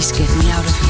Please get me out of here.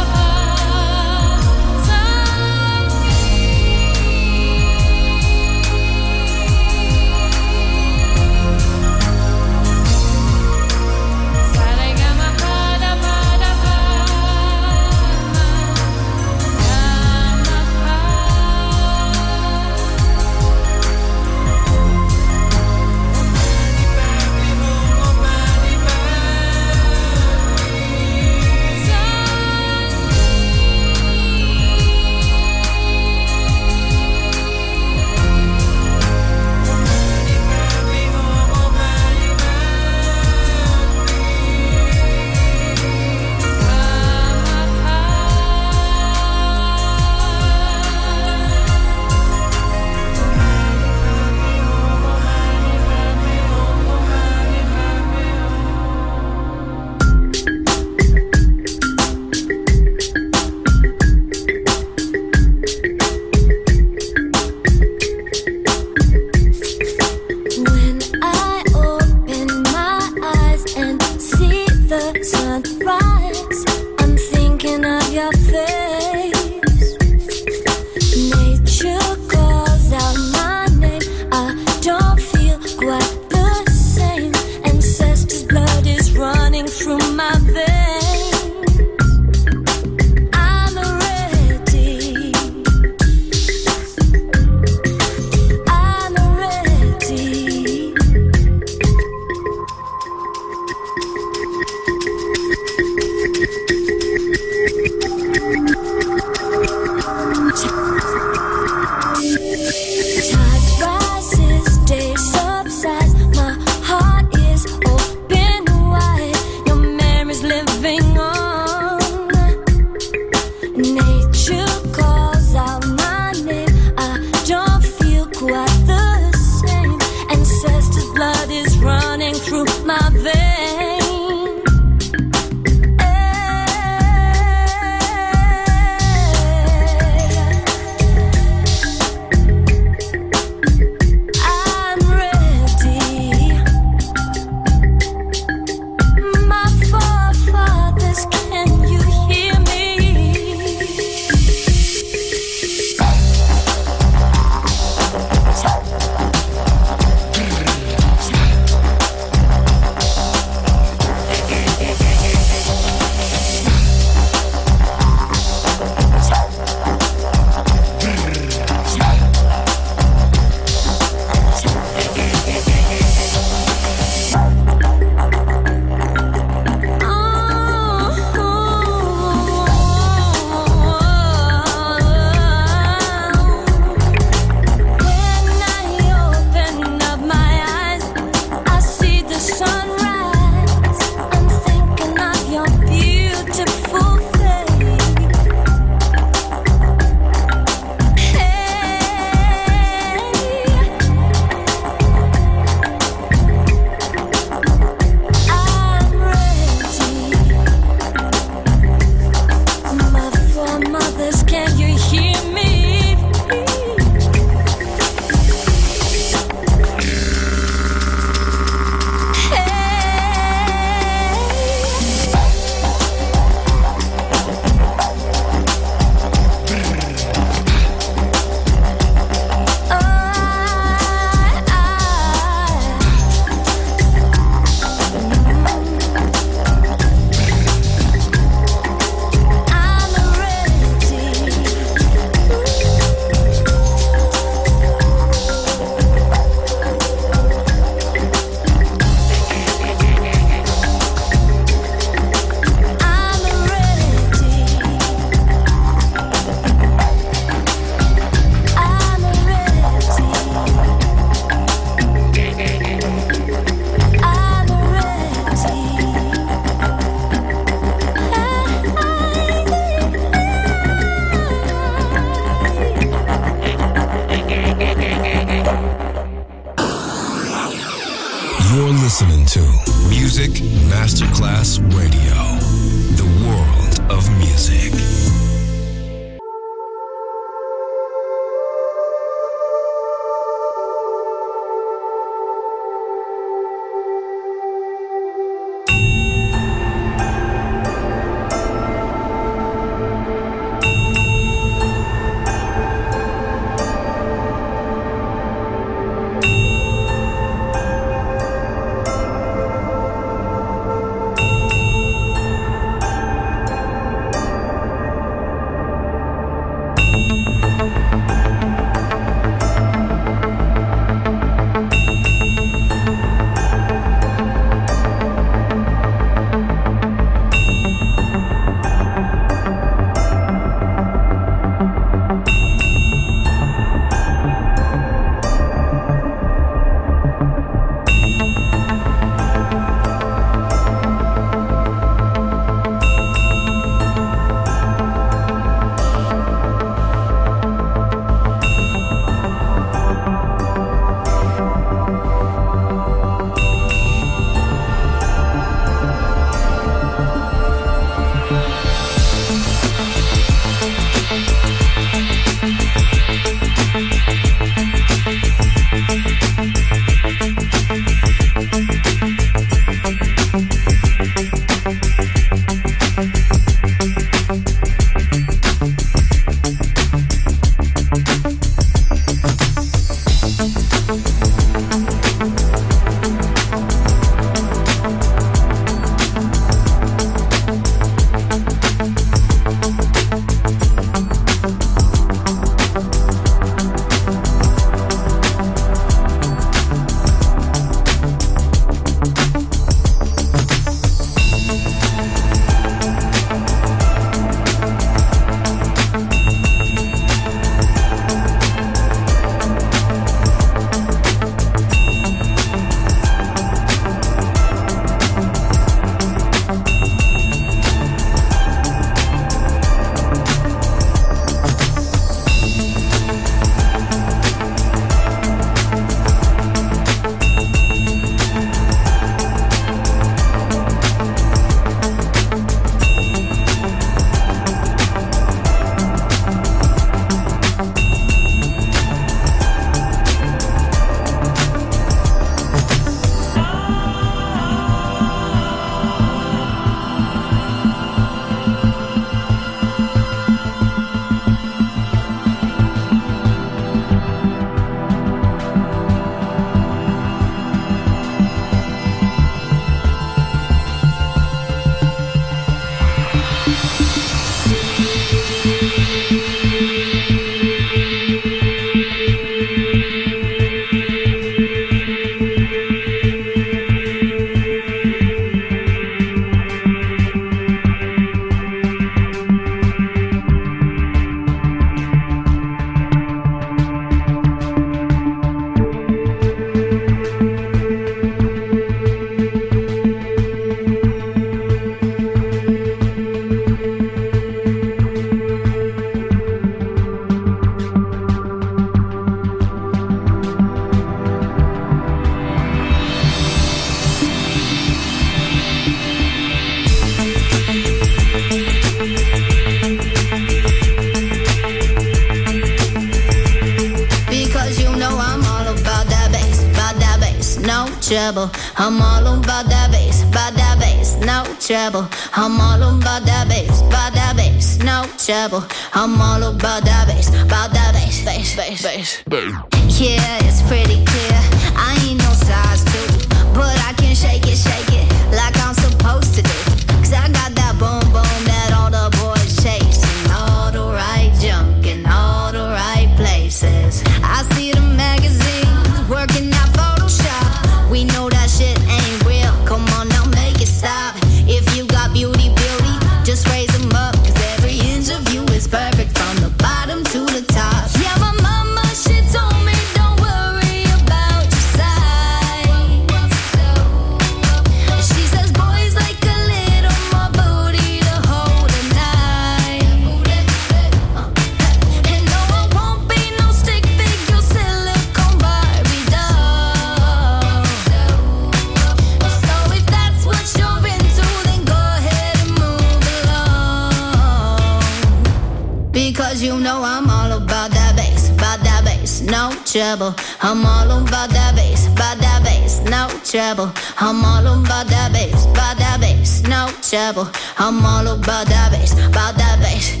trouble. I'm all about that bass, about that bass, no trouble. I'm all about that bass, about that bass, no trouble. I'm all about that bass, about that bass.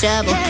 trouble.